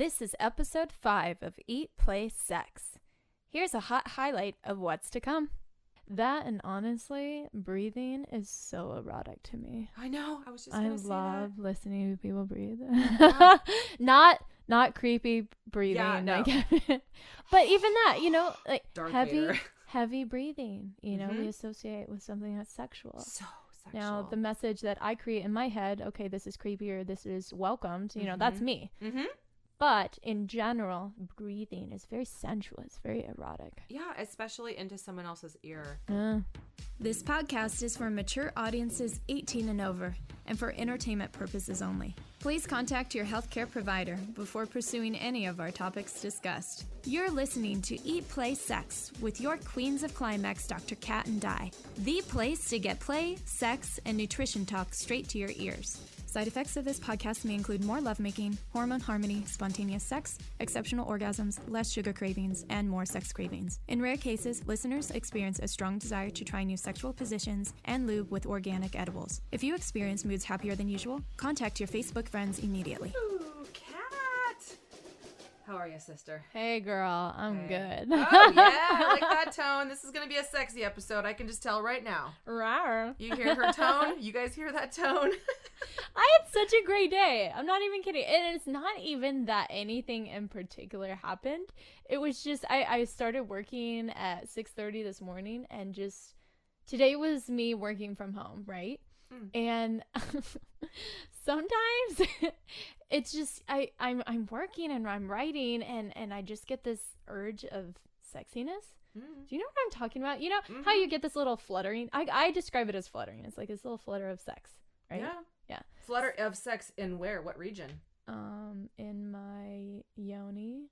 This is episode 5 of Eat, Play, Sex. Here's a hot highlight of what's to come. That and honestly, breathing is so erotic to me. I know. I was just I love listening to people breathe. Yeah. not not creepy breathing. Yeah, no. like- but even that, you know, like Darth heavy Vader. heavy breathing, you know, we Mhm. associate with something that's sexual. So sexual. Now, the message that I create in my head, okay, this is creepy or this is welcomed, you know, that's Mhm. me. mm-hmm. But in general, breathing is very sensual. It's very erotic. Yeah, especially into someone else's ear. Uh, This podcast is for mature audiences 18 and over and for entertainment purposes only. Please contact your healthcare provider before pursuing any of our topics discussed. You're listening to Eat, Play, Sex with your Queens of Climax, Dr. Cat and Di, the place to get play, sex, and nutrition talk straight to your ears. Side effects of this podcast may include more lovemaking, hormone harmony, spontaneous sex, exceptional orgasms, less sugar cravings, and more sex cravings. In rare cases, listeners experience a strong desire to try new sexual positions and lube with organic edibles. If you experience moods happier than usual, contact your Facebook friends immediately. How are you, sister? hey, girl, I'm Hey. good. Oh yeah, I like that tone. This is gonna be a sexy episode. I can just tell right now. Rawr. You hear her tone? You guys hear that tone? I had such a great day. I'm not even kidding. And it's not even that anything in particular happened. It was just I, I started working at 6:30 this morning and just today was me working from home, right? Mm. And sometimes it's just I I'm I'm working and I'm writing and and I just get this urge of sexiness. Mm. Do you know what I'm talking about? You know how Mhm. you get this little fluttering? I I describe it as fluttering. It's like this little flutter of sex, right? Yeah. Yeah. Flutter of sex in where? What region? Um, in my yoni.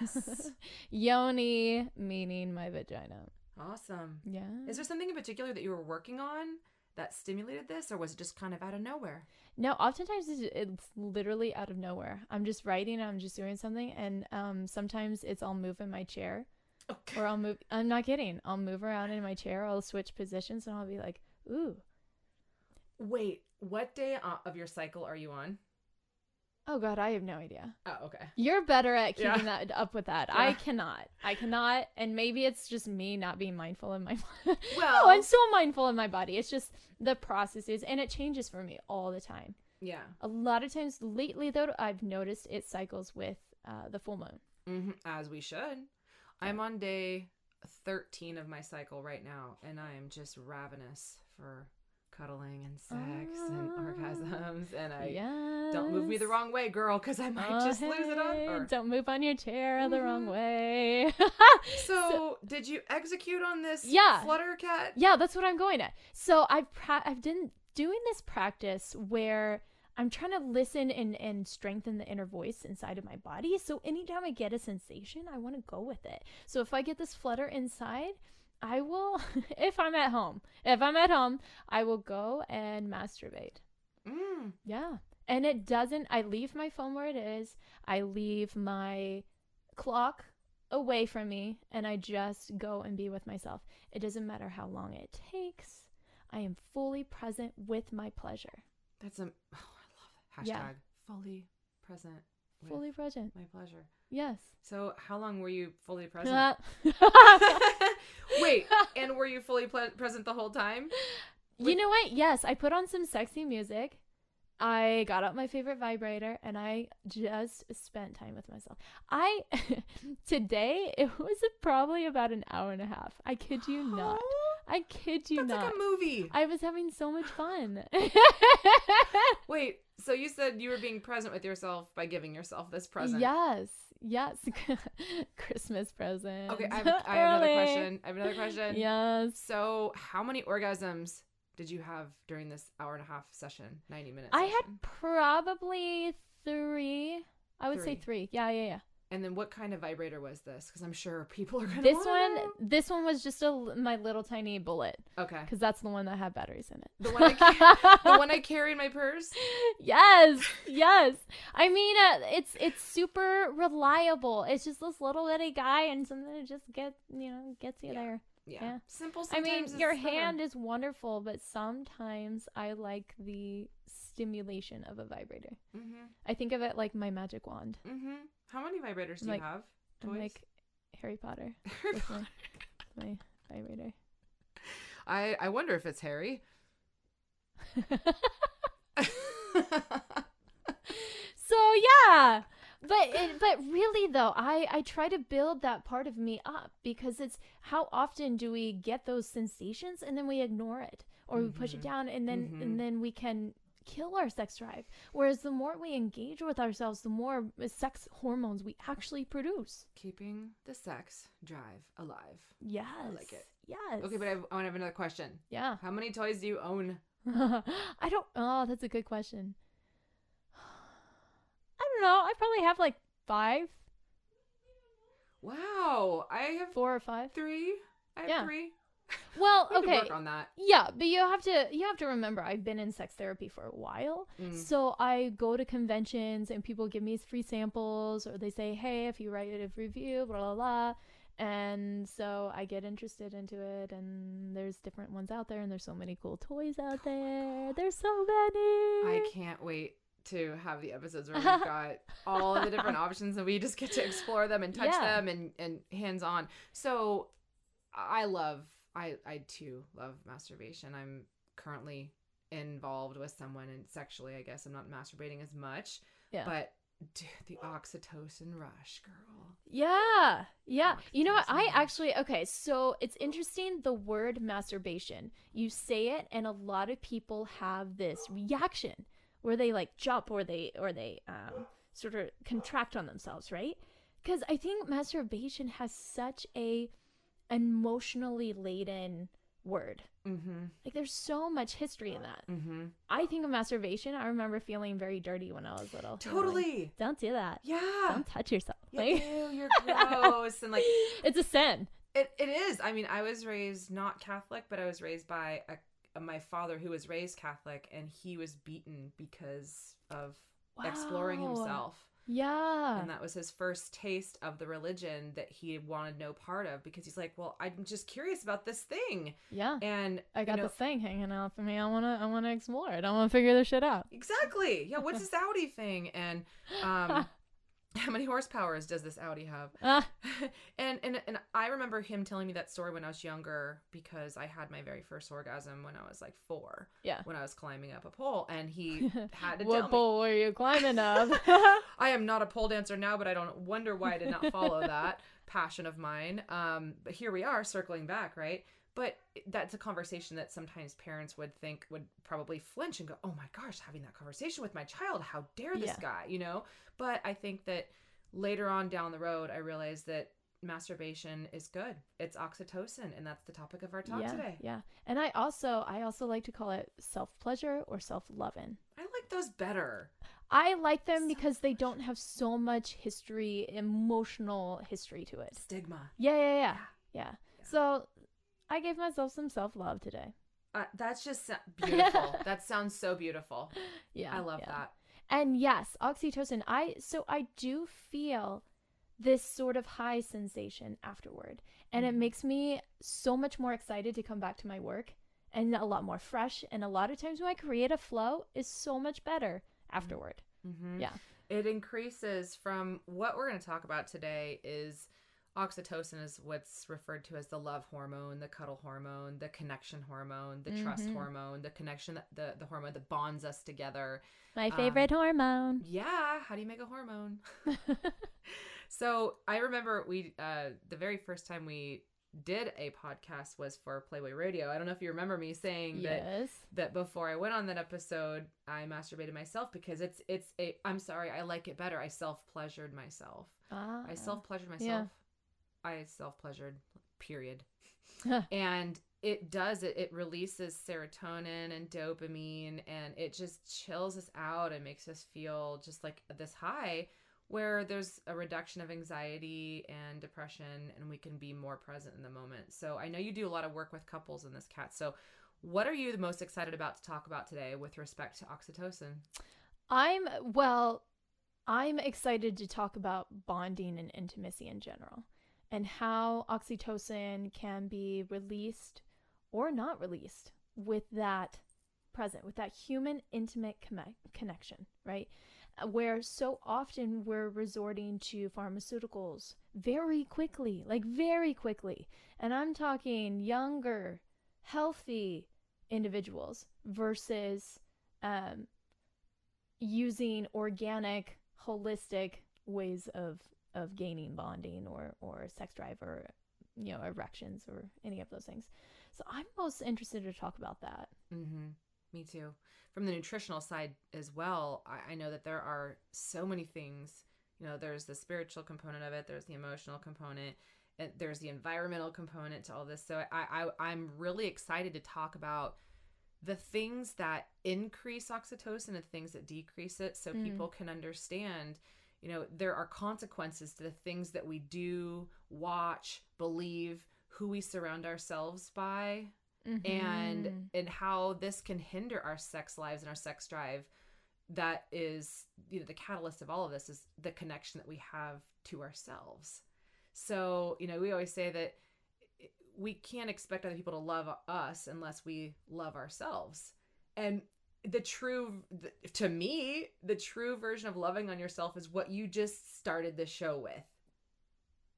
Yes. yoni meaning my vagina. Awesome. Yeah. Is there something in particular that you were working on that stimulated this, or was it just kind of out of nowhere? no, oftentimes it's, it's literally out of nowhere. I'm just writing, I'm just doing something, and um, sometimes it's I'll move in my chair, Okay. or I'll move. I'm not kidding. I'll move around in my chair. I'll switch positions, and I'll be like, ooh, Wait, what day of your cycle are you on? Oh god, I have no idea. Oh, okay. You're better at Yeah. keeping that up with that. I cannot. I cannot. And maybe it's just me not being mindful of my. Well- no, I'm so mindful of my body. It's just the processes, and it changes for me all the time. Yeah. A lot of times lately, though, I've noticed it cycles with uh, the full moon. hmm As we should. I'm on day 13 of my cycle right now, and I am just ravenous for cuddling and sex and Ah. orgasms. And I yes. don't move me the wrong way, girl, because I might Oh, just lose it on. Or... Don't move on your chair the wrong Mhm. way. So, did you execute on this Yeah. flutter cat? Yeah, that's what I'm going at. So I've pra- I've been doing this practice where I'm trying to listen and and strengthen the inner voice inside of my body. So anytime I get a sensation, I want to go with it. So if I get this flutter inside, I will if I'm at home. If I'm at home, I will go and masturbate. Mm. Yeah. And it doesn't I leave my phone where it is. I leave my clock away from me and I just go and be with myself. It doesn't matter how long it takes. I am fully present with my pleasure. That's a. Oh, I love it. Hashtag Yeah. fully present. Fully present. My pleasure. Yes. So, how long were you fully present? you Wait, and were you fully ple- present the whole time? You know what? Yes, I put on some sexy music. I got out my favorite vibrator and I just spent time with myself. I today it was probably about an hour and a half. I kid you not. I kid you That's not. like a movie. I was having so much fun. Wait, so you said you were being present with yourself by giving yourself this present? Yes. Yes. Christmas present. Okay, I have, I have another question. I have another question. Yes. So, how many orgasms did you have during this hour and a half session, 90 minutes? I had probably three. I would say Three. three. Yeah, yeah, yeah. And then what kind of vibrator was this? Because I'm sure people are going to This one, this one was just a my little tiny bullet Okay. because that's the one that had batteries in it. The one I ca- the one I carry in my purse? yes, yes. I mean, uh, it's it's super reliable. It's just this little bitty guy, and something that just get you know gets you Yeah. there. Yeah. Yeah. Simple. I mean, your better. hand is wonderful, but sometimes I like the stimulation of a vibrator. Mm-hmm. I think of it like my magic wand. Mm-hmm. How many vibrators do Like, you have? I'm like Harry Potter. Harry with my- Potter. My vibrator. I I wonder if it's Harry. So yeah, but it, but really though, I I try to build that part of me up because it's how often do we get those sensations and then we ignore it or we push it Mhm. down and then Mhm. and then we can kill our sex drive. Whereas the more we engage with ourselves, the more sex hormones we actually produce. Keeping the sex drive alive. Yes, I like it. Yes. Okay, but I, I want to have another question. yeah. How many toys do you own? I don't. Oh, that's a good question. I don't know. I probably have like five, Wow, I have four or five. three. I have Yeah. three. Well, We okay. work on that. Yeah, but you have to you have to remember I've been in sex therapy for a while. Mm. So I go to conventions and people give me free samples or they say, "Hey, if you write a review, blah blah blah." And so I get interested into it and there's different ones out there and there's so many cool toys out there. There's so many. I can't wait to have the episodes where we've got all the different options and we just get to explore them and touch Yeah. them and, and hands on. So I love, I, I too love masturbation. I'm currently involved with someone and sexually, I guess I'm not masturbating as much, Yeah. but dude, the oxytocin rush, girl. Yeah. Yeah. You know what? I Oxytocin. actually okay, so it's interesting the word masturbation. You say it and a lot of people have this reaction where they like jump or they or they um sort of contract on themselves, right? Cuz I think masturbation has such a emotionally laden word. Mm-hmm. Like there's so much history in that. Mm-hmm. I think of masturbation, I remember feeling very dirty when I was little. You know, like, Totally. Don't do that. Yeah. Don't touch yourself. Yeah, Like, ew, you're gross. and like, it's a sin. It it is. I mean, I was raised not Catholic, but I was raised by a, a- my father who was raised Catholic, and he was beaten because of exploring himself, Yeah. and that was his first taste of the religion that he wanted no part of because he's like, well, I'm just curious about this thing, yeah. and I got you know, this thing hanging out for me. I wanna I wanna explore it. I wanna figure this shit out. exactly, yeah. What's this Audi thing, and um, how many horsepowers does this Audi have? Ah, and and and I remember him telling me that story when I was younger because I had my very first orgasm when I was like four. yeah. When I was climbing up a pole, and he had to tell What me. pole were you climbing up? I am not a pole dancer now, but I don't wonder why I did not follow that passion of mine. Um, but here we are, circling back, right? But that's a conversation that sometimes parents would think would probably flinch and go, "Oh my gosh, having that conversation with my child, how dare this Yeah. guy?" You know. But I think that later on down the road, I realized that masturbation is good. It's oxytocin, and that's the topic of our talk yeah, today. yeah. And I also I also like to call it self pleasure or self loving. I like those better. I like them because they don't have so much history, emotional history to it. Stigma. Yeah, yeah, yeah, yeah. So I gave myself some self love today. Uh, that's just beautiful. that sounds so beautiful. Yeah, I love yeah. that. And yes, oxytocin. I so I do feel this sort of high sensation afterward, and it Mhm. makes me so much more excited to come back to my work and a lot more fresh. And a lot of times, my creative flow is so much better afterward. Mm-hmm. Yeah. It increases from what we're going to talk about today is oxytocin is what's referred to as the love hormone, the cuddle hormone, the connection hormone, the trust Mhm. hormone, the connection the the hormone that bonds us together. My Um, favorite hormone. Yeah, how do you make a hormone? so, I remember we uh the very first time we did a podcast was for Playboy Radio. I don't know if you remember me saying that yes. that before I went on that episode, I masturbated myself because it's it's a I'm sorry, I like it better. I self pleasured myself. Ah. I self pleasured myself. yeah. I self pleasured. Period. And it does it. It releases serotonin and dopamine, and it just chills us out and makes us feel just like this high. Where there's a reduction of anxiety and depression, and we can be more present in the moment. So, I know you do a lot of work with couples in this cat. So, what are you the most excited about to talk about today with respect to oxytocin? I'm well. I'm excited to talk about bonding and intimacy in general. And how oxytocin can be released or not released with that present, with that human intimate com- connection, right? Uh, Where so often we're resorting to pharmaceuticals very quickly, like very quickly. And I'm talking younger, healthy individuals versus um, using organic, holistic ways of of gaining bonding or or sex drive or you know erections or any of those things. So I'm most interested to talk about that. Mm-hmm. Me too. From the nutritional side as well, I, I know that there are so many things. You know, there's the spiritual component of it, there's the emotional component, and there's the environmental component to all this. So I, I I'm really excited to talk about the things that increase oxytocin and things that decrease it so Mm. people can understand you know there are consequences to the things that we do watch believe who we surround ourselves by and Mhm. and how this can hinder our sex lives and our sex drive. That is you know the catalyst of all of this is the connection that we have to ourselves. So you know we always say that we can't expect other people to love us unless we love ourselves. And the true to me the true version of loving on yourself is what you just started the show with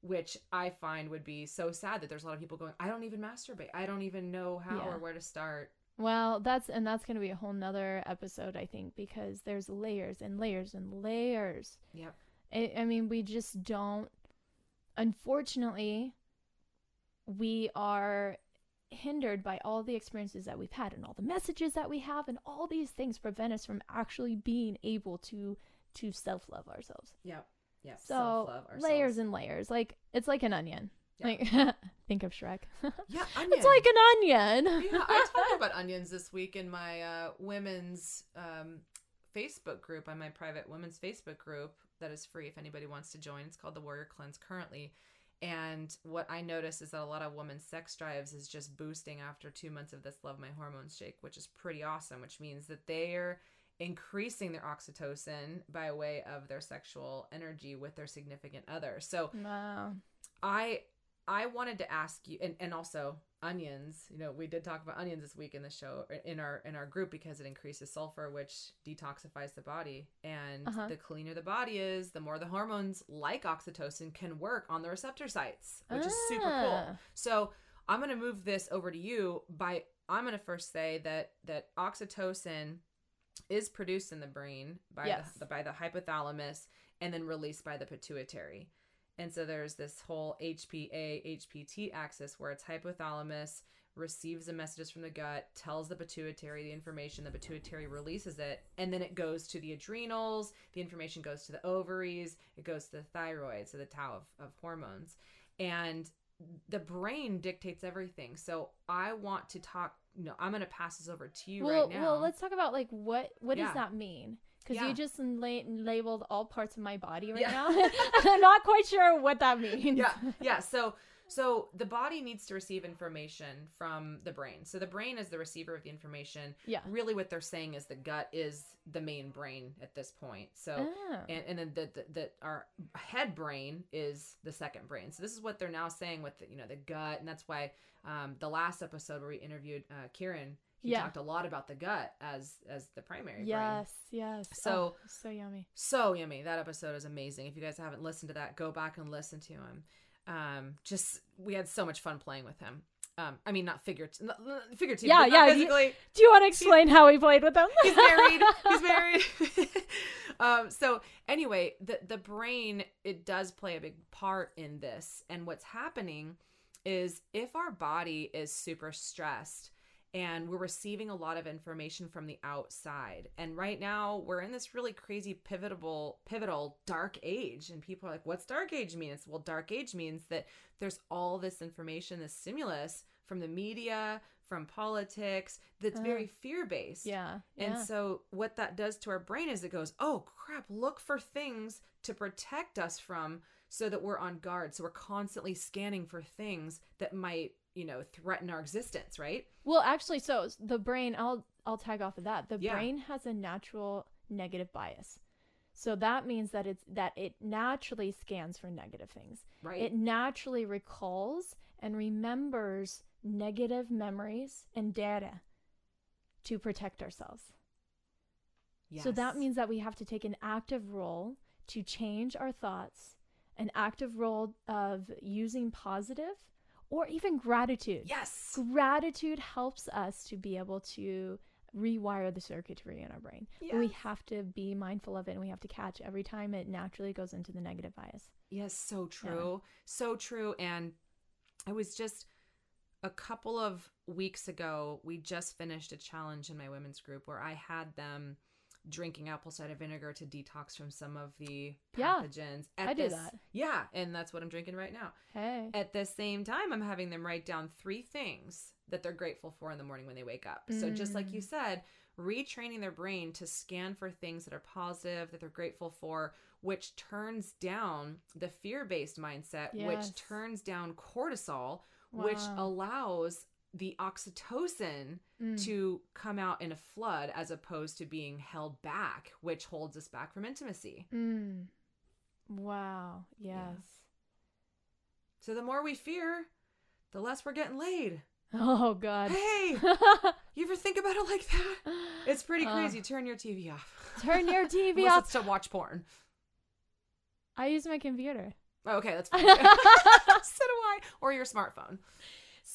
which i find would be so sad that there's a lot of people going i don't even masturbate i don't even know how Yeah. or where to start Well, that's and that's going to be a whole nother episode, I think, because there's layers and layers and layers. yep I, I mean, we just don't. Unfortunately, we are hindered by all the experiences that we've had and all the messages that we have, and all these things prevent us from actually being able to to self love ourselves. yep yep So Self-love layers and layers, like it's like an onion. Yeah. Like think of Shrek. yeah onion. it's like an onion. yeah, I talked about onions this week in my uh, women's um, Facebook group, on my private women's Facebook group that is free if anybody wants to join. It's called the Warrior Cleanse currently. And what I notice is that a lot of women's sex drives is just boosting after two months of this Love My Hormones shake, which is pretty awesome, which means that they're increasing their oxytocin by way of their sexual energy with their significant other. So wow. I I wanted to ask you and, and also onions. You know, we did talk about onions this week in the show in our in our group because it increases sulfur which detoxifies the body. And Uh-huh. the cleaner the body is, the more the hormones like oxytocin can work on the receptor sites, which is super cool. Ah. So, I'm going to move this over to you by I'm going to first say that that oxytocin is produced in the brain by Yes. the, by the hypothalamus and then released by the pituitary. And so there's this whole HPA HPT axis where it's hypothalamus receives the messages from the gut, tells the pituitary the information, the pituitary releases it, and then it goes to the adrenals, the information goes to the ovaries, it goes to the thyroid, so the tau of, of hormones. And the brain dictates everything. So I want to talk, you know, I'm going to pass this over to you well, right now. well, let's talk about like what what Yeah. does that mean? Because Yeah. you just la- labeled all parts of my body right Yeah. now. I'm not quite sure what that means. yeah yeah so so the body needs to receive information from the brain so the brain is the receiver of the information Yeah. really what they're saying is the gut is the main brain at this point so Ah. and, and then the, the, the our head brain is the second brain so this is what they're now saying with the, you know the gut and that's why um, the last episode where we interviewed uh, kieran he Yeah. talked a lot about the gut as as the primary brain Yes, yes. So- Oh, so yummy. so yummy. That episode is amazing. If you guys haven't listened to that, go back and listen to him. Um, just we had so much fun playing with him. Um, I mean, not figurative, figurative. Yeah, yeah, you- Physically, Do you want to explain how we played with them? he's married. he's married. um, so anyway, the the brain it does play a big part in this, and what's happening is if our body is super stressed and we're receiving a lot of information from the outside and right now we're in this really crazy pivotal pivotal dark age and people are like what's dark age mean it's well dark age means that there's all this information this stimulus from the media from politics that's Uh, very fear based yeah. and yeah. so what that does to our brain is it goes, "Oh crap, look for things to protect us from so that we're on guard. So we're constantly scanning for things that might, you know, threaten our existence, right? Well, actually, so the brain. I'll I'll tag off of that. The Yeah. brain has a natural negative bias. So that means that it's that it naturally scans for negative things. Right. It naturally recalls and remembers negative memories and data to protect ourselves. yes. So that means that we have to take an active role to change our thoughts, an active role of using positive or even gratitude. Yes. Gratitude helps us to be able to rewire the circuitry in our brain. But we have to be mindful of it and we have to catch every time it naturally goes into the negative bias. Yes, so true. So true. And I was just a couple of weeks ago, we just finished a challenge in my women's group where I had them drinking apple cider vinegar to detox from some of the Yeah, pathogens. I do this- that. Yeah, and that's what I'm drinking right now. Hey. At the same time, I'm having them write down three things that they're grateful for in the morning when they wake up. So, just like you Mm. said, retraining their brain to scan for things that are positive, that they're grateful for, which turns down the fear based mindset, Yes. which turns down cortisol, which allows the oxytocin Mm. to come out in a flood as opposed to being held back, which holds us back from intimacy. Mm. Wow. Yes. So, the more we fear, the less we're getting laid. Oh God. Hey, you ever think about it like that? It's pretty Uh, crazy. Turn your TV off. Turn your TV Unless off. it's to watch porn. I use my computer. Oh, okay, that's fine. so do I. Or your smartphone.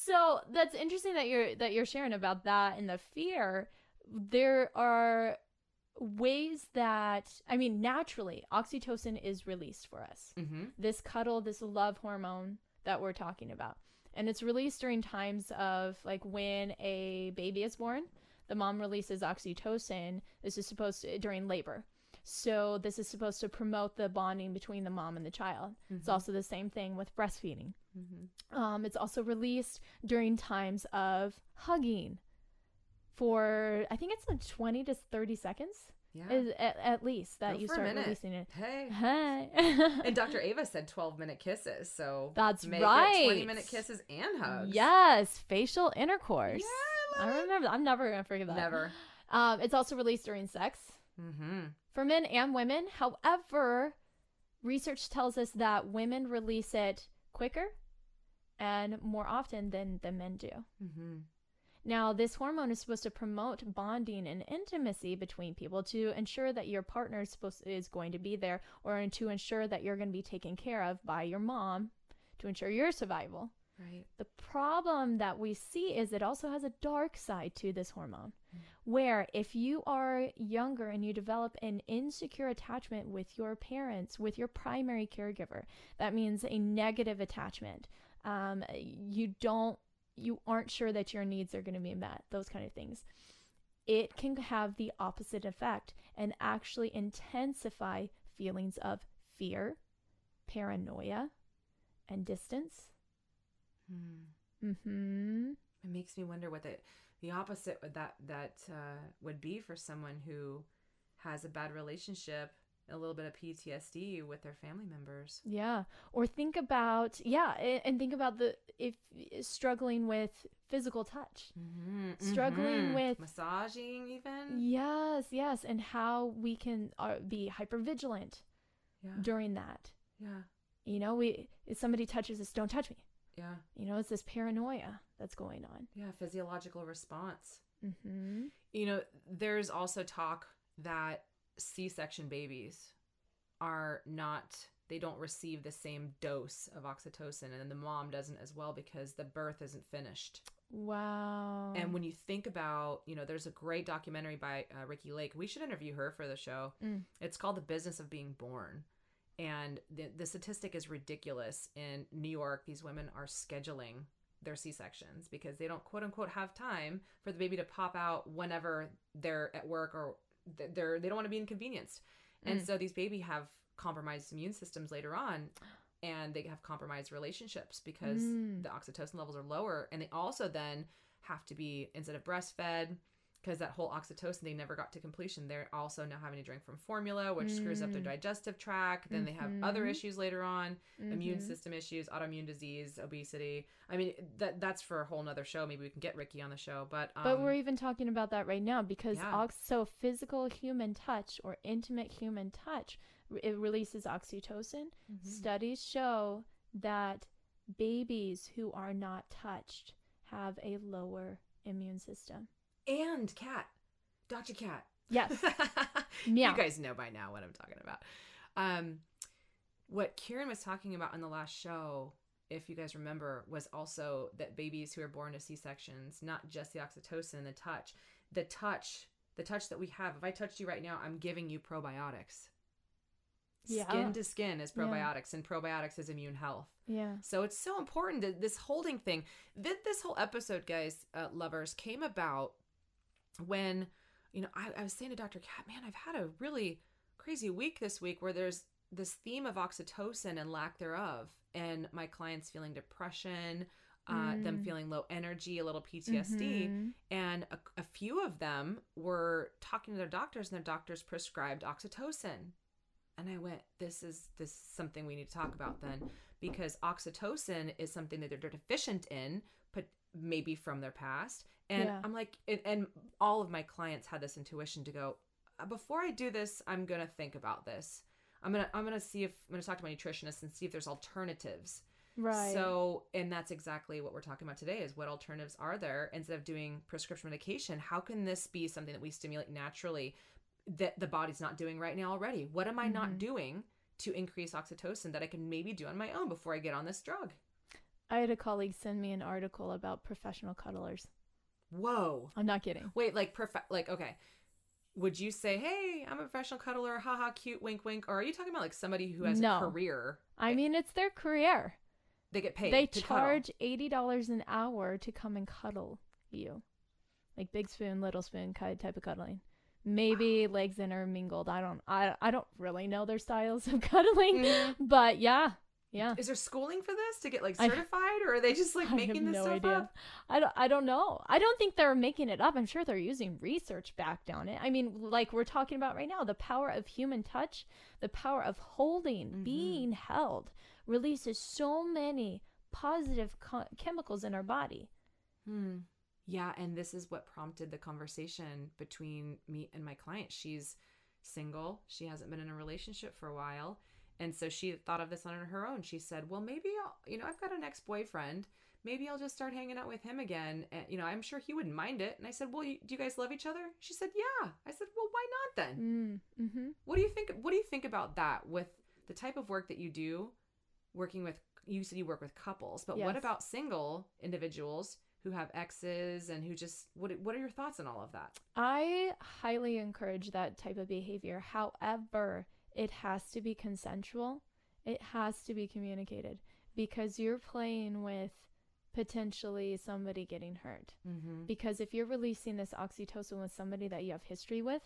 So that's interesting that you're that you're sharing about that and the fear. There are ways that I mean naturally oxytocin is released for us. Mm-hmm. This cuddle, this love hormone that we're talking about. And it's released during times of like when a baby is born, the mom releases oxytocin. This is supposed to during labor. So this is supposed to promote the bonding between the mom and the child. It's Mhm. also the same thing with breastfeeding. Mm-hmm. Um, it's also released during times of hugging for I think it's like 20 to 30 seconds Yeah. is at, at least that Go you start releasing it. hey. Hey. And Dr. Ava said 12 minute kisses. So That's right. It 20 minute kisses and hugs. Yes, facial intercourse. Yeah, I I remember. I'm never gonna forget that. Never. Um, it's also released during sex Mm-hmm. for men and women. However, research tells us that women release it quicker and more often than than men do. Mm-hmm. Now, this hormone is supposed to promote bonding and intimacy between people to ensure that your partner is supposed is going to be there, or to ensure that you're going to be taken care of by your mom, to ensure your survival. Right. The problem that we see is it also has a dark side to this hormone, where if you are younger and you develop an insecure attachment with your parents, with your primary caregiver, that means a negative attachment. Um, you don't, you aren't sure that your needs are going to be met, those kind of things. It can have the opposite effect and actually intensify feelings of fear, paranoia, and distance. Hmm. Mm-hmm. It makes me wonder what the the opposite would that that uh, would be for someone who has a bad relationship, a little bit of PTSD with their family members. Yeah. Or think about yeah, and think about the if struggling with physical touch. Mm-hmm. Struggling with- massaging, even. Yes, yes, and how we can uh, be hypervigilant Yeah, during that. yeah, You know, we if somebody touches us, don't touch me. Yeah, You know, it's this paranoia that's going on. yeah. Physiological response. Mm-hmm. You know, there's also talk that C-section babies are not they don't receive the same dose of oxytocin and the mom doesn't as well because the birth isn't finished. Wow. And when you think about, you know, there's a great documentary by uh, Ricki Lake. We should interview her for the show. Mm. It's called The Business of Being Born. And the, the statistic is ridiculous. In New York, these women are scheduling their C sections because they don't quote unquote have time for the baby to pop out whenever they're at work or they're they don't want to be inconvenienced. And Mm. so these baby have compromised immune systems later on and they have compromised relationships because Mm. the oxytocin levels are lower and they also then have to be instead of breastfed because that whole oxytocin they never got to completion. They're also now having to drink from formula, which screws up their Mm. digestive tract. Then they have other Mhm. issues later on, immune Mhm. system issues, autoimmune disease, obesity. I mean, that that's for a whole nother show. Maybe we can get Ricki on the show, but um, But we're even talking about that right now because yeah. ox- so physical human touch or intimate human touch it releases oxytocin. Mhm. Studies show that babies who are not touched have a lower immune system. And cat, Dr. Cat. Yes. you guys know by now what I'm talking about. Um, what Kieran was talking about in the last show, if you guys remember, was also that babies who are born to C sections, not just the oxytocin, the touch, the touch, the touch that we have. If I touched you right now, I'm giving you probiotics. Yeah. Skin to skin is Yeah. probiotics, and probiotics is immune health. Yeah. So it's so important that this holding thing, that this whole episode, guys, uh, lovers, came about when, you know, I, I was saying to Dr. Cat, man, I've had a really crazy week this week where there's this theme of oxytocin and lack thereof, and my clients feeling depression, uh, them Mm. feeling low energy, a little PTSD, Mhm. and a, a few of them were talking to their doctors, and their doctors prescribed oxytocin. And I went, "This is this is something we need to talk about then, because oxytocin is something that they're deficient in, but maybe from their past." And Yeah. I'm like, and, and all of my clients had this intuition to go, "Uh, before I do this, I'm gonna think about this. I'm gonna I'm gonna see if I'm gonna talk to my nutritionist and see if there's alternatives. Right. So, and that's exactly what we're talking about today is what alternatives are there instead of doing prescription medication? How can this be something that we stimulate naturally that the body's not doing right now already? What am I not Mhm. doing to increase oxytocin that I can maybe do on my own before I get on this drug? I had a colleague send me an article about professional cuddlers. Whoa. I'm not kidding. Wait, like perfect like okay. Would you say, "Hey, I'm a professional cuddler, haha, cute, wink, wink," or are you talking about like somebody who has No. a career? I mean, it's their career. They get paid. they to cuddle. charge eighty dollars an hour to come and cuddle you, like big spoon, little spoon kind type of cuddling. Maybe legs intermingled. I don't. I I don't really know their styles of cuddling, Mhm. but yeah, yeah. Is there schooling for this to get like I- certified, or are they just like I making this no stuff idea. up? I don't. I don't know. I don't think they're making it up. I'm sure they're using research backed on it. I mean, like we're talking about right now, the power of human touch, the power of holding, Mhm. being held, releases so many positive co- chemicals in our body. Hmm. Yeah, and this is what prompted the conversation between me and my client. She's single. She hasn't been in a relationship for a while. And so she thought of this on her own. She said, "Well, maybe I'll, you know, I've got an ex-boyfriend. Maybe I'll just start hanging out with him again. And, you know, I'm sure he wouldn't mind it." And I said, "Well, you, do you guys love each other?" She said, "Yeah." I said, "Well, why not then?" Mm, mm-hmm. What do you think what do you think about that with the type of work that you do working with you said you work with couples, but what about single individuals who have exes and who just what what are your thoughts on all of that? I highly encourage that type of behavior. However, it has to be consensual. It has to be communicated because you're playing with potentially somebody getting hurt. Mm-hmm. Because if you're releasing this oxytocin with somebody that you have history with,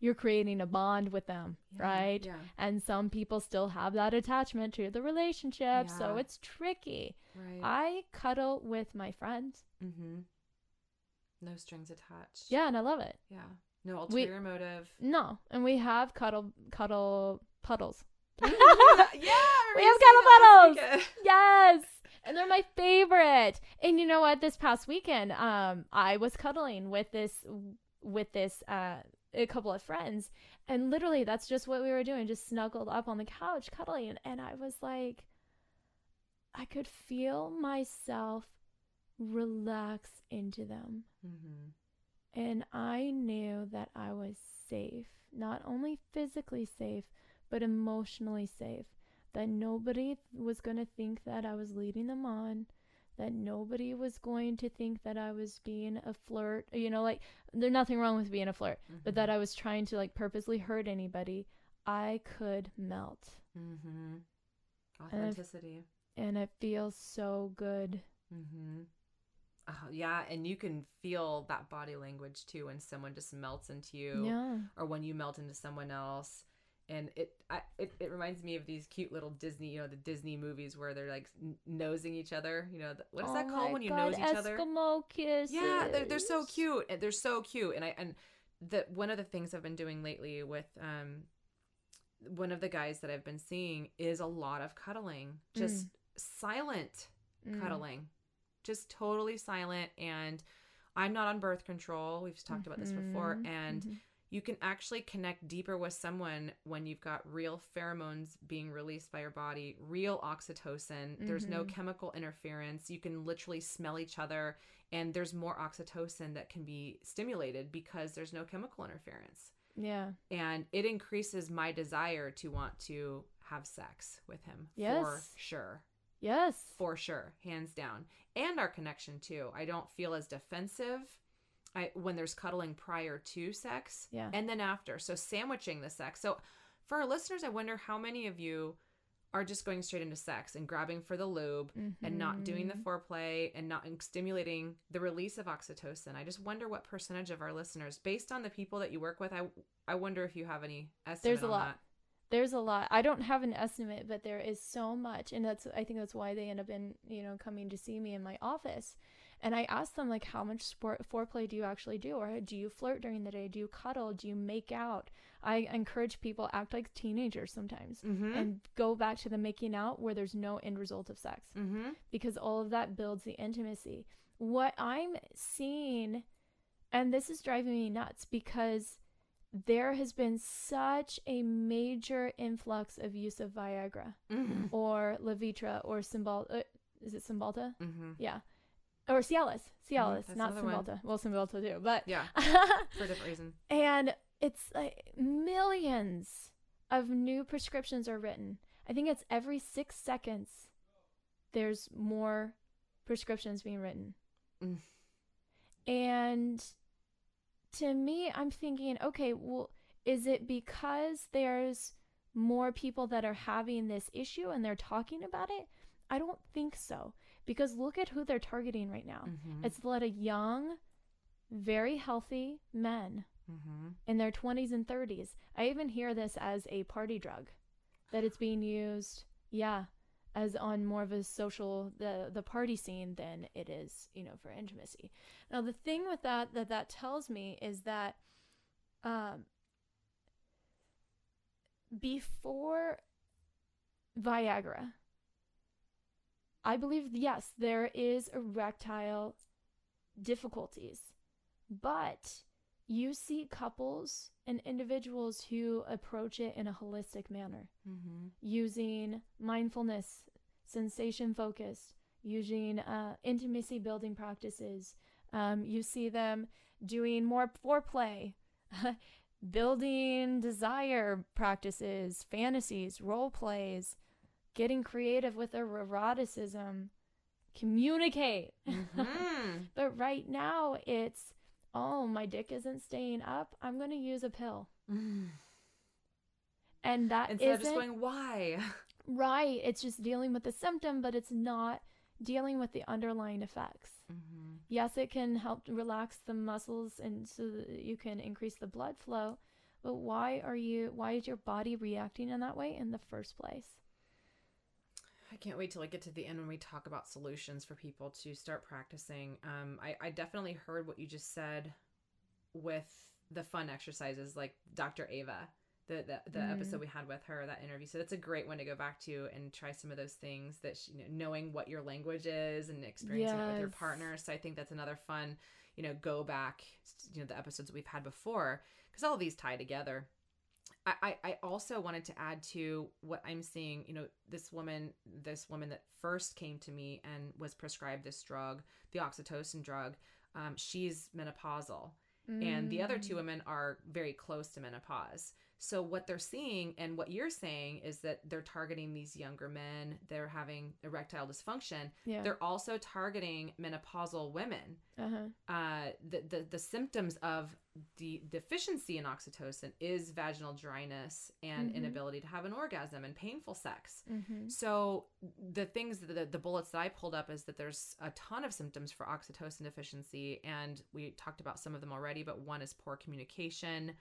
you're creating a bond with them, right? Yeah. And some people still have that attachment to the relationship, so it's tricky. Right. I cuddle with my friends. mm-hmm. No strings attached. Yeah, and I love it. Yeah. No We- ulterior motive. No, and we have cuddle cuddle puddles. yeah. We We have cuddle puddles. puddles. yes, and they're my favorite. And you know what? This past weekend, um, I was cuddling with this with this uh a couple of friends, and literally that's just what we were doing, just snuggled up on the couch cuddling, and I was like, I could feel myself relax into them. Mm-hmm. And I knew that I was safe, not only physically safe, but emotionally safe. That nobody was going to think that I was leading them on, that nobody was going to think that I was being a flirt. You know, like, there's nothing wrong with being a flirt, but that I was trying to, like, purposely hurt anybody. I could melt. Mm-hmm. And if- Authenticity. And it feels so good. Mm-hmm. Oh, yeah, and you can feel that body language too when someone just melts into you, Yeah. or when you melt into someone else. and it I, it, it reminds me of these cute little Disney, you know, the Disney movies where they're like n- nosing each other. You know, the, what is Oh that called when you God, nose each other? Eskimo kisses. Yeah, they're, they're so cute. and They're so cute. And I and the one of the things I've been doing lately with um one of the guys that I've been seeing is a lot of cuddling, just silent Mm. Just totally silent. And I'm not on birth control. We've talked about this before, Mhm, and mhm. you can actually connect deeper with someone when you've got real pheromones being released by your body, real oxytocin. There's no Mhm. chemical interference. You can literally smell each other, and there's more oxytocin that can be stimulated because there's no chemical interference. Yeah. And it increases my desire to want to have sex with him for sure. Yes. For sure, hands down. And our connection too. I don't feel as defensive I, when there's cuddling prior to sex Yeah. and then after. So sandwiching the sex. So for our listeners, I wonder how many of you are just going straight into sex and grabbing for the lube and not doing the Mhm. foreplay and not stimulating the release of oxytocin. I just wonder what percentage of our listeners, based on the people that you work with, I I wonder if you have any estimate There's a on lot. that. There's a lot. I don't have an estimate, but there is so much, and that's I think that's why they end up in you know coming to see me in my office. And I ask them like, how much sport foreplay do you actually do, or do you flirt during the day? Do you cuddle? Do you make out? I encourage people act like teenagers sometimes, Mm-hmm. and go back to the making out where there's no end result of sex. mm-hmm. because all of that builds the intimacy. What I'm seeing, and this is driving me nuts because there has been such a major influx of use of Viagra Mm-hmm. or Levitra or Cymbal. Uh, is it Cymbalta? Mm-hmm. Yeah. Or Cialis. Cialis, that's not another one. Cymbalta. Well, Cymbalta too, but. Yeah, for a different reason. and it's like millions of new prescriptions are written. I think it's every six seconds there's more prescriptions being written. Mm. And to me, I'm thinking, okay, well, is it because there's more people that are having this issue and they're talking about it? I don't think so. Because look at who they're targeting right now. Mhm. It's a lot of young, very healthy men Mm-hmm. in their 20s and 30s. I even hear this as a party drug, that it's being used, yeah, as on more of a social the the party scene than it is, you know, for intimacy. Now the thing with that that that tells me is that um before Viagra, I believe yes, there is erectile difficulties, but you see couples and individuals who approach it in a holistic manner Mm-hmm. using mindfulness, sensation focused, using uh, intimacy building practices. Um, you see them doing more foreplay, building desire practices, fantasies, role plays, getting creative with their eroticism, communicate. Mm-hmm. But right now, it's, oh, my dick isn't staying up. I'm going to use a pill. And that Instead of just going, why? right. It's just dealing with the symptom, but it's not dealing with the underlying effects. Mm-hmm. Yes, it can help relax the muscles and so that you can increase the blood flow. But why are you, why is your body reacting in that way in the first place? I can't wait till I get to the end when we talk about solutions for people to start practicing. Um, I, I definitely heard what you just said with the fun exercises, like Dr. Ava, the the, the Mhm. episode we had with her, that interview. So that's a great one to go back to and try some of those things that she, you know, knowing what your language is and experiencing it with your Yes. partner. So I think that's another fun, you know, go back, you know, the episodes we've had before because all of these tie together. I, I also wanted to add to what I'm seeing. You know, this woman, this woman that first came to me and was prescribed this drug, the oxytocin drug. Um, she's menopausal, and the other two Mm. women are very close to menopause. So what they're seeing and what you're saying is that they're targeting these younger men. They're having erectile dysfunction. Yeah. They're also targeting menopausal women uh-huh. uh, the, the the symptoms of the deficiency in oxytocin is vaginal dryness and Mhm. inability to have an orgasm and painful sex. Mm-hmm. So the things that the, the bullets that I pulled up is that there's a ton of symptoms for oxytocin deficiency, and we talked about some of them already. But one is poor communication,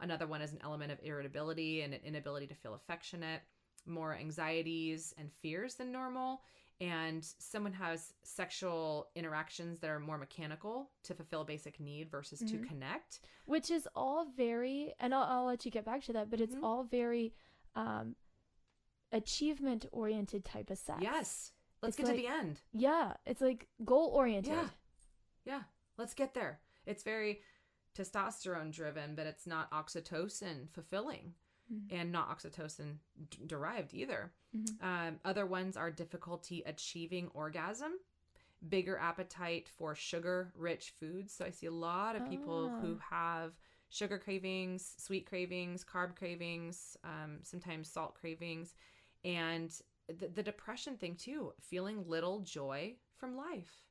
Another one is an element of irritability and an inability to feel affectionate, more anxieties and fears than normal. And someone has sexual interactions that are more mechanical to fulfill a basic need versus to Mhm. connect. which is all very and I'll, I'll let you get back to that but it's Mhm. all very um achievement oriented type of sex Yes. Let's It's get like- to the end. yeah it's like goal oriented Yeah. Yeah. Let's get there. It's very testosterone driven, but it's not oxytocin fulfilling Mhm. and not oxytocin d- derived either. Mhm. Um, other ones are difficulty achieving orgasm, bigger appetite for sugar rich foods. So I see a lot of people who Ah. have sugar cravings, sweet cravings, carb cravings, um, sometimes salt cravings, and the, the depression thing too, feeling little joy from life.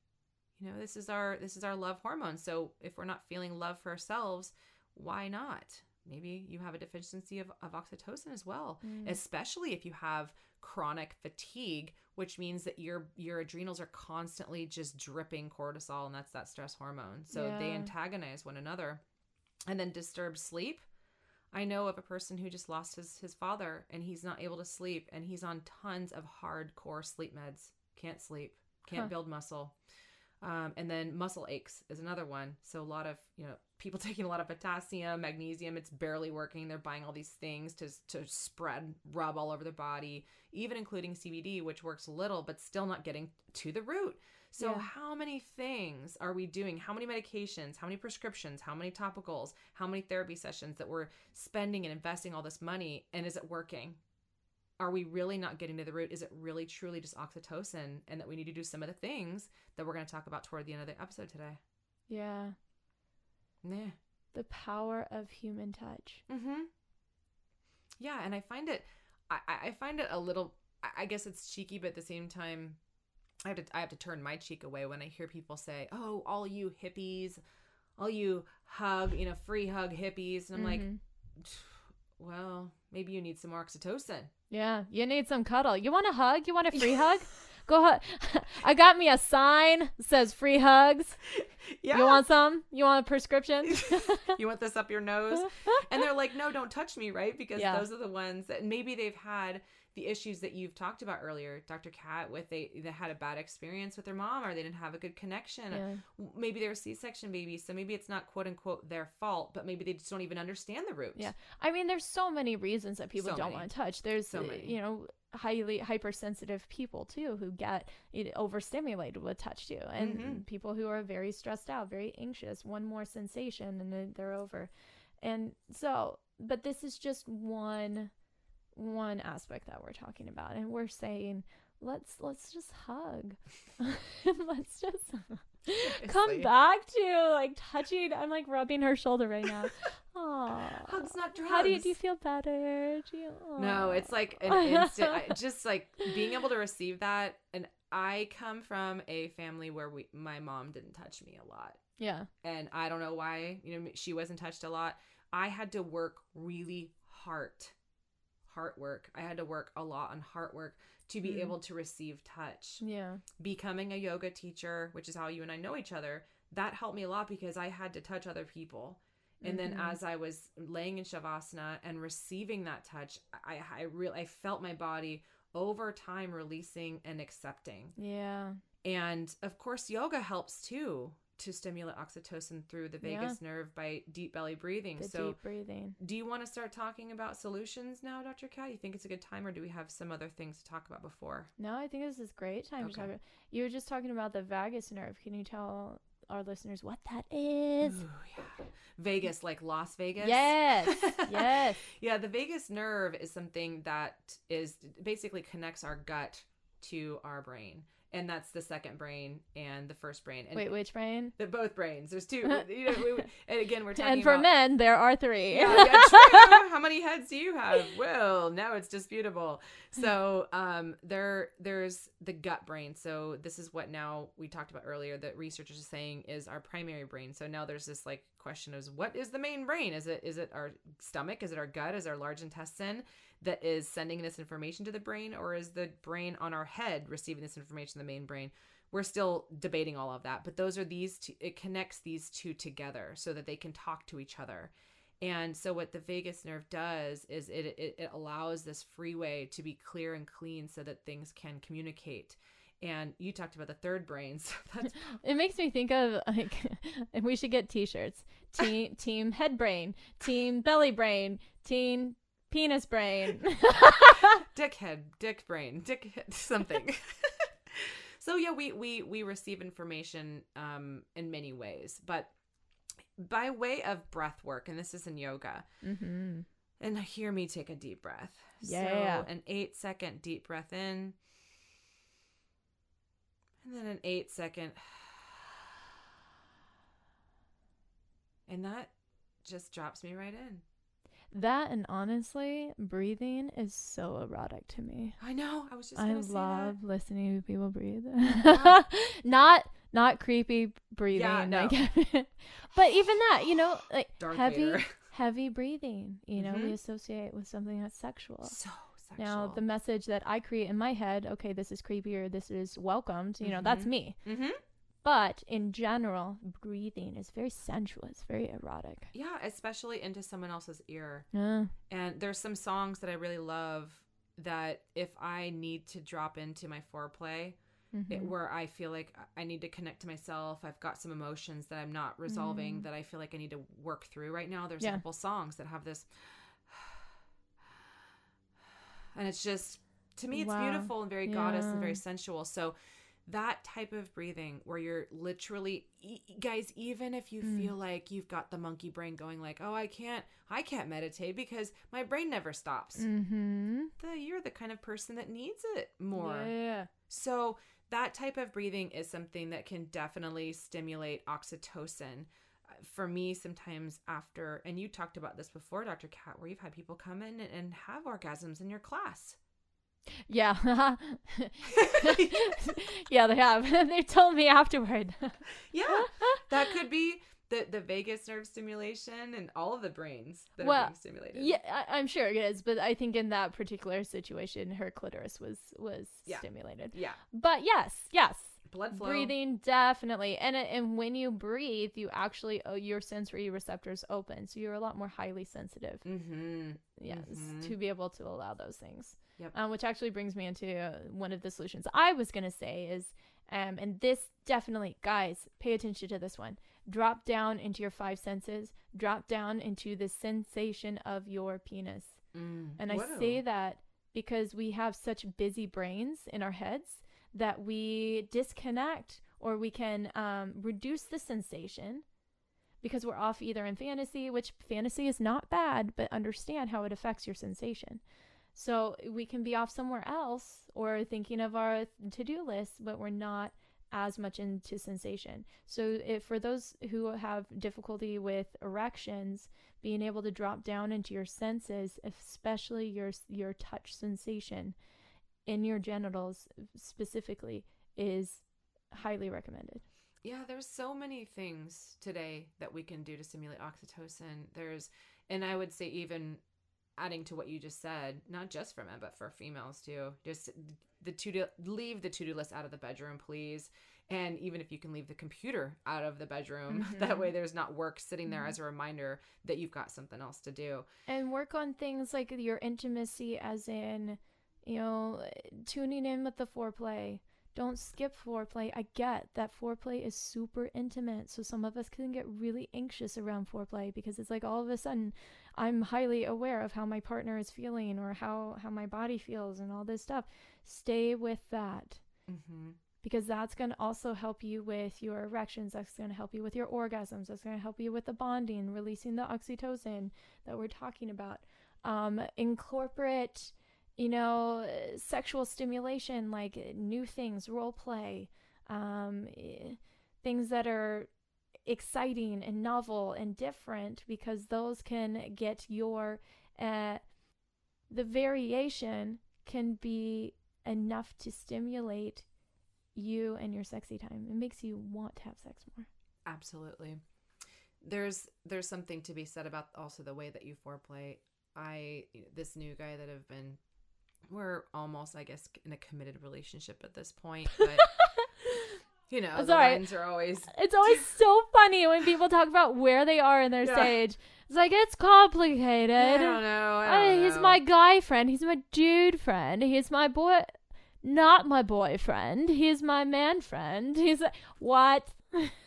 You know, this is our this is our love hormone. So if we're not feeling love for ourselves, why not? Maybe you have a deficiency of, of oxytocin as well Mm. especially if you have chronic fatigue which means that your your adrenals are constantly just dripping cortisol and that's that stress hormone so they antagonize one another and then disturbed sleep i know of a person who just lost his his father and he's not able to sleep and he's on tons of hardcore sleep meds can't sleep can't Huh. build muscle um, and then muscle aches is another one. So a lot of you know people taking a lot of potassium, magnesium. It's barely working. They're buying all these things to to spread, rub all over the body, even including CBD, which works a little, but still not getting to the root. So Yeah. how many things are we doing? How many medications? How many prescriptions? How many topicals? How many therapy sessions that we're spending and investing all this money? And is it working? Are we really not getting to the root? Is it really truly just oxytocin and that we need to do some of the things that we're going to talk about toward the end of the episode today? yeah Yeah. the power of human touch Mm-hmm. Yeah, and I find it I, I find it a little I- guess it's cheeky, but at the same time I have to I have to turn my cheek away when I hear people say, Oh, all you hippies, all you hug, you know, free hug hippies. And I'm like, Mhm. Well, maybe you need some oxytocin. yeah you need some cuddle you want a hug you want a free hug go ahead i got me a sign that says free hugs Yeah. you want some you want a prescription you want this up your nose? And they're like, no, don't touch me, right? Because Yeah. those are the ones that maybe they've had the issues that you've talked about earlier, Dr. Kat, with they, they had a bad experience with their mom or they didn't have a good connection. yeah. Maybe they're C-section babies, so maybe it's not quote unquote their fault, but maybe they just don't even understand the root. Yeah. I mean, there's so many reasons that people So don't many. want to touch. There's, So many. you know, highly hypersensitive people too who get overstimulated with touch too, and Mhm. people who are very stressed out, very anxious. One more sensation and they're over. And so, but this is just one one aspect that we're talking about, and we're saying let's let's just hug, let's just. Come back to like touching. I'm like rubbing her shoulder right now. Aww. Hugs, not drugs. How do you do you feel better? You, No, it's like an instant. I, just like being able to receive that. And I come from a family where we, my mom didn't touch me a lot. yeah, and I don't know why, you know, she wasn't touched a lot. I had to work really hard, heart work. I had to work a lot on heart work to be Mm. able to receive touch. yeah, Becoming a yoga teacher, which is how you and I know each other, that helped me a lot because I had to touch other people. And then Mhm. as I was laying in shavasana and receiving that touch, I I really I felt my body over time releasing and accepting. yeah, And of course, yoga helps too to stimulate oxytocin through the Yeah. vagus nerve by deep belly breathing. the so, deep breathing. do you want to start talking about solutions now, Dr. Kat? You think it's a good time, or do we have some other things to talk about before? No, I think this is great time to talk. About, you were just talking about the vagus nerve. Can you tell our listeners what that is? Ooh, yeah. Vegas, like Las Vegas. Yes, yes. yeah, the vagus nerve is something that is basically connects our gut to our brain, and that's the second brain and the first brain. And Wait, which brain? the both brains. There's two. you know, we, and again, we're talking And for about, men, there are three. yeah, yeah, true. How many heads do you have? Well, now it's disputable. So, um, there, there's the gut brain. So this is what now we talked about earlier that researchers are saying is our primary brain. So now there's this like question is what is the main brain? Is it is it our stomach? Is it our gut? Is our large intestine that is sending this information to the brain, or is the brain on our head receiving this information, the main brain? we're still debating all of that but those are these two it connects these two together so that they can talk to each other And so what the vagus nerve does is it, it, it allows this freeway to be clear and clean so that things can communicate. And you talked about the third brain. So that's It makes me think of like, and we should get T-shirts. Team Team Head Brain, Team Belly Brain, Team Penis Brain. dickhead, dick brain, dick something. so yeah, we we we receive information um in many ways, but by way of breath work, and this is in yoga. mm-hmm. And hear me take a deep breath. Yeah. So an eight second deep breath in. And then an eight second. And that just drops me right in. That and honestly, breathing is so erotic to me. I know. I was just I love listening to people breathe. Yeah. not not creepy breathing. Yeah, no. like- but even that, you know, like Darth heavy Vader. heavy breathing, you know, we Mhm. associate with something that's sexual. So sexual. Now, the message that I create in my head, okay, this is creepy or this is welcomed, you know, that's Mhm. me. mm-hmm. But in general, breathing is very sensuous, very erotic. Yeah, especially into someone else's ear. Yeah. And there's some songs that I really love that if I need to drop into my foreplay, it, Mhm. where I feel like I need to connect to myself, I've got some emotions that I'm not resolving Mm. that I feel like I need to work through right now. There's Yeah. a couple songs that have this, and it's just to me it's Wow. beautiful and very goddess and very sensual. So that type of breathing where you're literally e- guys even if you Mm. feel like you've got the monkey brain going like oh i can't i can't meditate because my brain never stops Mm-hmm. the, you're the kind of person that needs it more Yeah. so that type of breathing is something that can definitely stimulate oxytocin for me sometimes after and you talked about this before dr kat where you've had people come in and, have orgasms in your class Yeah. yeah, they have. they told me afterward. yeah that could be the the vagus nerve stimulation and all of the brains that Well, are being stimulated yeah, I, I'm sure it is, but I think in that particular situation, her clitoris was was Yeah. stimulated. yeah But yes, yes, blood flow breathing definitely, and and when you breathe, you actually oh, your sensory receptors open, so you're a lot more highly sensitive. mm-hmm Yes, Mhm. to be able to allow those things. Yep. Um, which actually brings me into uh, one of the solutions I was gonna say is, um, and this definitely, guys, pay attention to this one. Drop down into your five senses. Drop down into the sensation of your penis. mm. And I say that because we have such busy brains in our heads that we disconnect or we can um, reduce the sensation because we're off either in fantasy, which fantasy is not bad, but understand how it affects your sensation. So we can be off somewhere else or thinking of our to do list, but we're not as much into sensation. So if for those who have difficulty with erections, being able to drop down into your senses, especially your your touch sensation in your genitals specifically, is highly recommended. Yeah, there's so many things today that we can do to stimulate oxytocin. There's, and I would say even adding to what you just said, not just for men but for females too. Just the to do leave the to do list out of the bedroom, please. And even if you can leave the computer out of the bedroom, that Mhm. way there's not work sitting there Mhm. as a reminder that you've got something else to do. And work on things like your intimacy, as in, you know, tuning in with the foreplay. Don't skip foreplay. I get that foreplay is super intimate. So some of us can get really anxious around foreplay because it's like all of a sudden I'm highly aware of how my partner is feeling or how, how my body feels and all this stuff. Stay with that Mm-hmm. because that's going to also help you with your erections. That's going to help you with your orgasms. That's going to help you with the bonding, releasing the oxytocin that we're talking about. Um, incorporate, you know, uh, sexual stimulation like uh, new things, role play, um, eh, things that are exciting and novel and different because those can get your uh, the variation can be enough to stimulate you and your sexy time. It makes you want to have sex more. Absolutely. There's there's something to be said about also the way that you foreplay. I this new guy that I've been we're almost I guess in a committed relationship at this point, but You know, It's the right. lines are always It's always so funny when people talk about where they are in their Yeah. stage. It's like it's complicated. I don't know. I don't he's know. my guy friend. He's my dude friend. He's my boy, not my boyfriend. He's my man friend. He's what?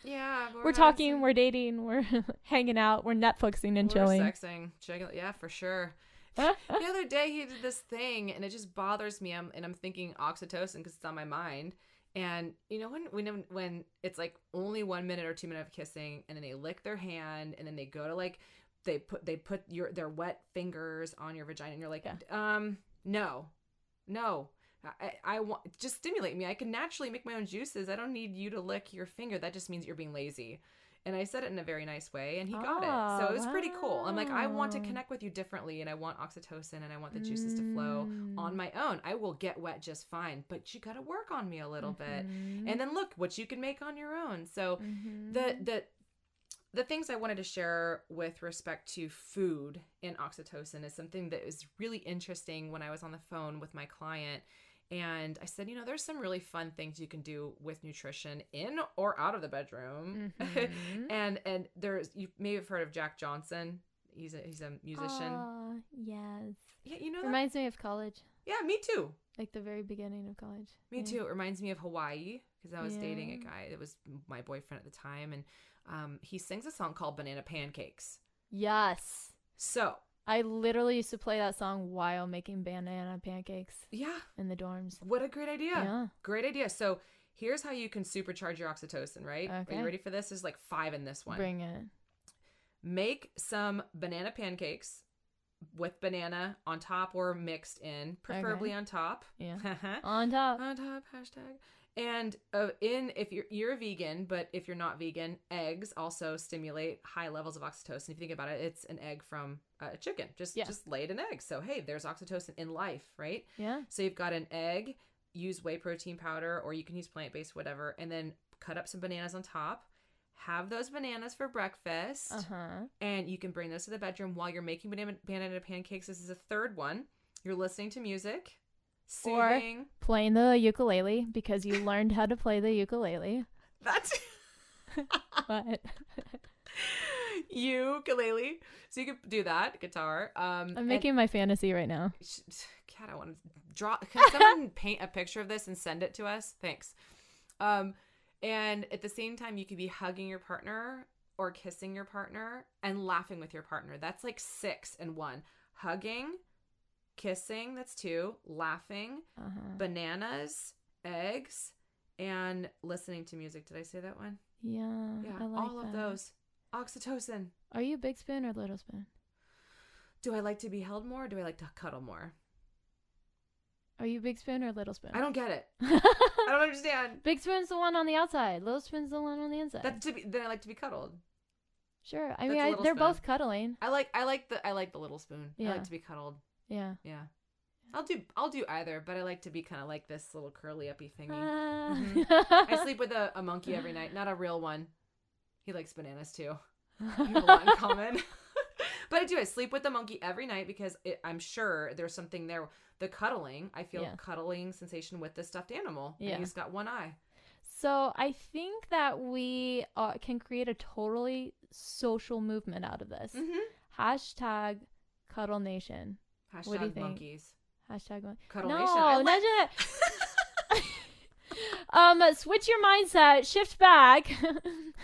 yeah. We're talking. We're dating. We're hanging out. We're Netflixing and We're chilling. sexing. Yeah, for sure. the other day he did this thing and it just bothers me I'm, and i'm thinking oxytocin because it's on my mind and you know when when when it's like only one minute or two minutes of kissing and then they lick their hand and then they go to like they put they put your their wet fingers on your vagina and you're like um no no I, I want just stimulate me. I can naturally make my own juices. I don't need you to lick your finger. That just means you're being lazy. And I said it in a very nice way, and he got it. So it was pretty cool. I'm like, I want to connect with you differently, and I want oxytocin, and I want the juices to flow on Mm. my own. I will get wet just fine, but you got to work on me a little bit. Mhm. And then look what you can make on your own. So Mhm. the the the things I wanted to share with respect to food and oxytocin is something that was really interesting when I was on the phone with my client. And I said, you know, there's some really fun things you can do with nutrition in or out of the bedroom. Mhm. and and there's you may have heard of Jack Johnson. He's a he's a musician. Aw, yes. yeah, you know that? Reminds me of college, Yeah, me too. like the very beginning of college. Me Yeah. too. It reminds me of Hawaii because I was dating a guy that was my boyfriend at the time, and um, he sings a song called "Banana Pancakes." Yes. So I literally used to play that song while making banana pancakes yeah, in the dorms. what a great idea! Yeah. Great idea. So here's how you can supercharge your oxytocin. Right? Okay. Are Okay. you ready for this? There's like five in this one. Bring it. Make some banana pancakes with banana on top or mixed in, preferably on top. Yeah. On top. on top hashtag and uh, in if you're you're a vegan but if you're not vegan eggs also stimulate high levels of oxytocin. If you think about it it's an egg from a chicken. Just Yeah. just laid an egg. So hey there's oxytocin in life right? Yeah. so you've got an egg use whey protein powder or you can use plant-based whatever and then cut up some bananas on top. Have those bananas for breakfast. Uh huh. and you can bring those to the bedroom while you're making banana, banana pancakes. This is a third one. You're listening to music Or- Playing the ukulele because you learned how to play the ukulele. That's But ukulele. So you could do that guitar. Um, I'm making my fantasy right now. And, God, I want to draw. Can someone paint a picture of this and send it to us? Thanks. Um, and at the same time, you could be hugging your partner or kissing your partner and laughing with your partner. That's like six and one. Hugging, kissing. That's two. Laughing, Uh-huh. bananas, eggs, and listening to music. Did I say that one? Yeah. Yeah, I like all of those. Oxytocin. Are you big spoon or little spoon? Do I like to be held more or do I like to cuddle more? Are you big spoon or little spoon? I don't get it. I don't understand. big spoon's the one on the outside. Little spoon's the one on the inside. That's to be then I like to be cuddled. sure. I that's mean, I, they're spoon. both cuddling. I like I like the I like the little spoon. I like to be cuddled. Yeah. Yeah. I'll do I'll do either, but I like to be kind of like this little curly uppy thingy. Mm-hmm. I sleep with a, a monkey every night, not a real one. He likes bananas too. We have a lot in common. but I do. I sleep with the monkey every night because it, I'm sure there's something there. The cuddling, I feel Yeah. cuddling sensation with the stuffed animal. and Yeah. he's got one eye. So I think that we uh, can create a totally social movement out of this. Mm-hmm. Hashtag Cuddle Nation. Hashtag What do you think? monkeys. Hashtag mon- Cuddle no, Nation. Not just- um, switch your mindset, shift back.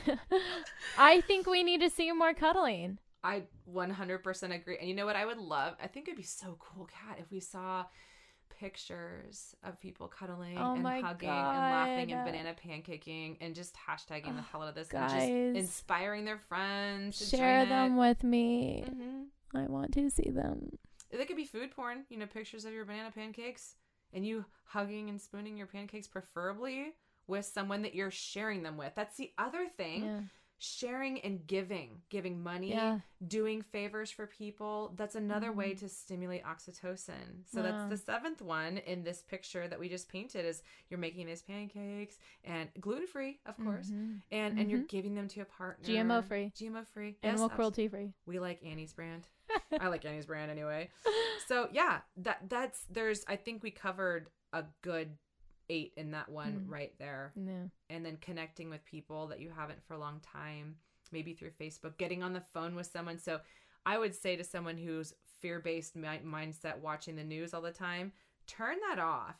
I think we need to see more cuddling. I 100% agree. And you know what I would love? I think it'd be so cool, Kat, if we saw pictures of people cuddling Oh and hugging and laughing and banana pancaking and just hashtagging the Oh, hell out of this guys. and just inspiring their friends. Share them it. with me. Mhm. I want to see them. They could be food porn, you know, pictures of your banana pancakes and you hugging and spooning your pancakes, preferably with someone that you're sharing them with. That's the other thing. Yeah. Sharing and giving, giving money, Yeah. doing favors for people. That's another way Mhm. to stimulate oxytocin. So Wow. that's the seventh one in this picture that we just painted is you're making these pancakes and gluten free, of course. Mhm. And and you're Mhm. giving them to a partner. GMO free. GMO free. Animal Yes, cruelty free. we like Annie's brand. I like Annie's brand anyway. So yeah, that that's there's I think we covered a good eight in that one Mm. right there Yeah. and then connecting with people that you haven't for a long time, maybe through Facebook, getting on the phone with someone. So I would say to someone who's fear based mi- mindset, watching the news all the time, turn that off.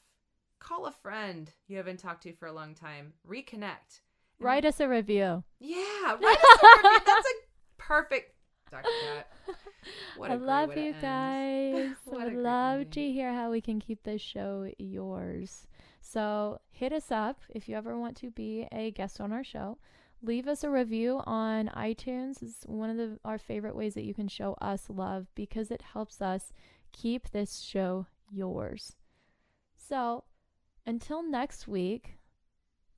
Call a friend you haven't talked to for a long time. Reconnect. Write us a review. Yeah, write us a review. That's a perfect. Dr. Kat. I love you guys. Would love ending. to hear how we can keep this show yours. So hit us up if you ever want to be a guest on our show. Leave us a review on iTunes. It's one of the, our favorite ways that you can show us love because it helps us keep this show yours. So until next week,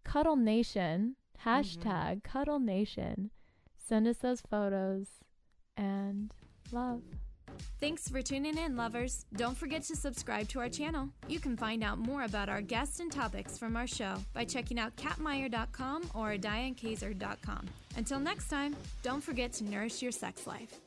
Cuddle Nation, hashtag Cuddle Nation, send us those photos and love. Thanks for tuning in, lovers. Don't forget to subscribe to our channel. You can find out more about our guests and topics from our show by checking out katmeyer.com or dianekaiser.com. Until next time, don't forget to nourish your sex life.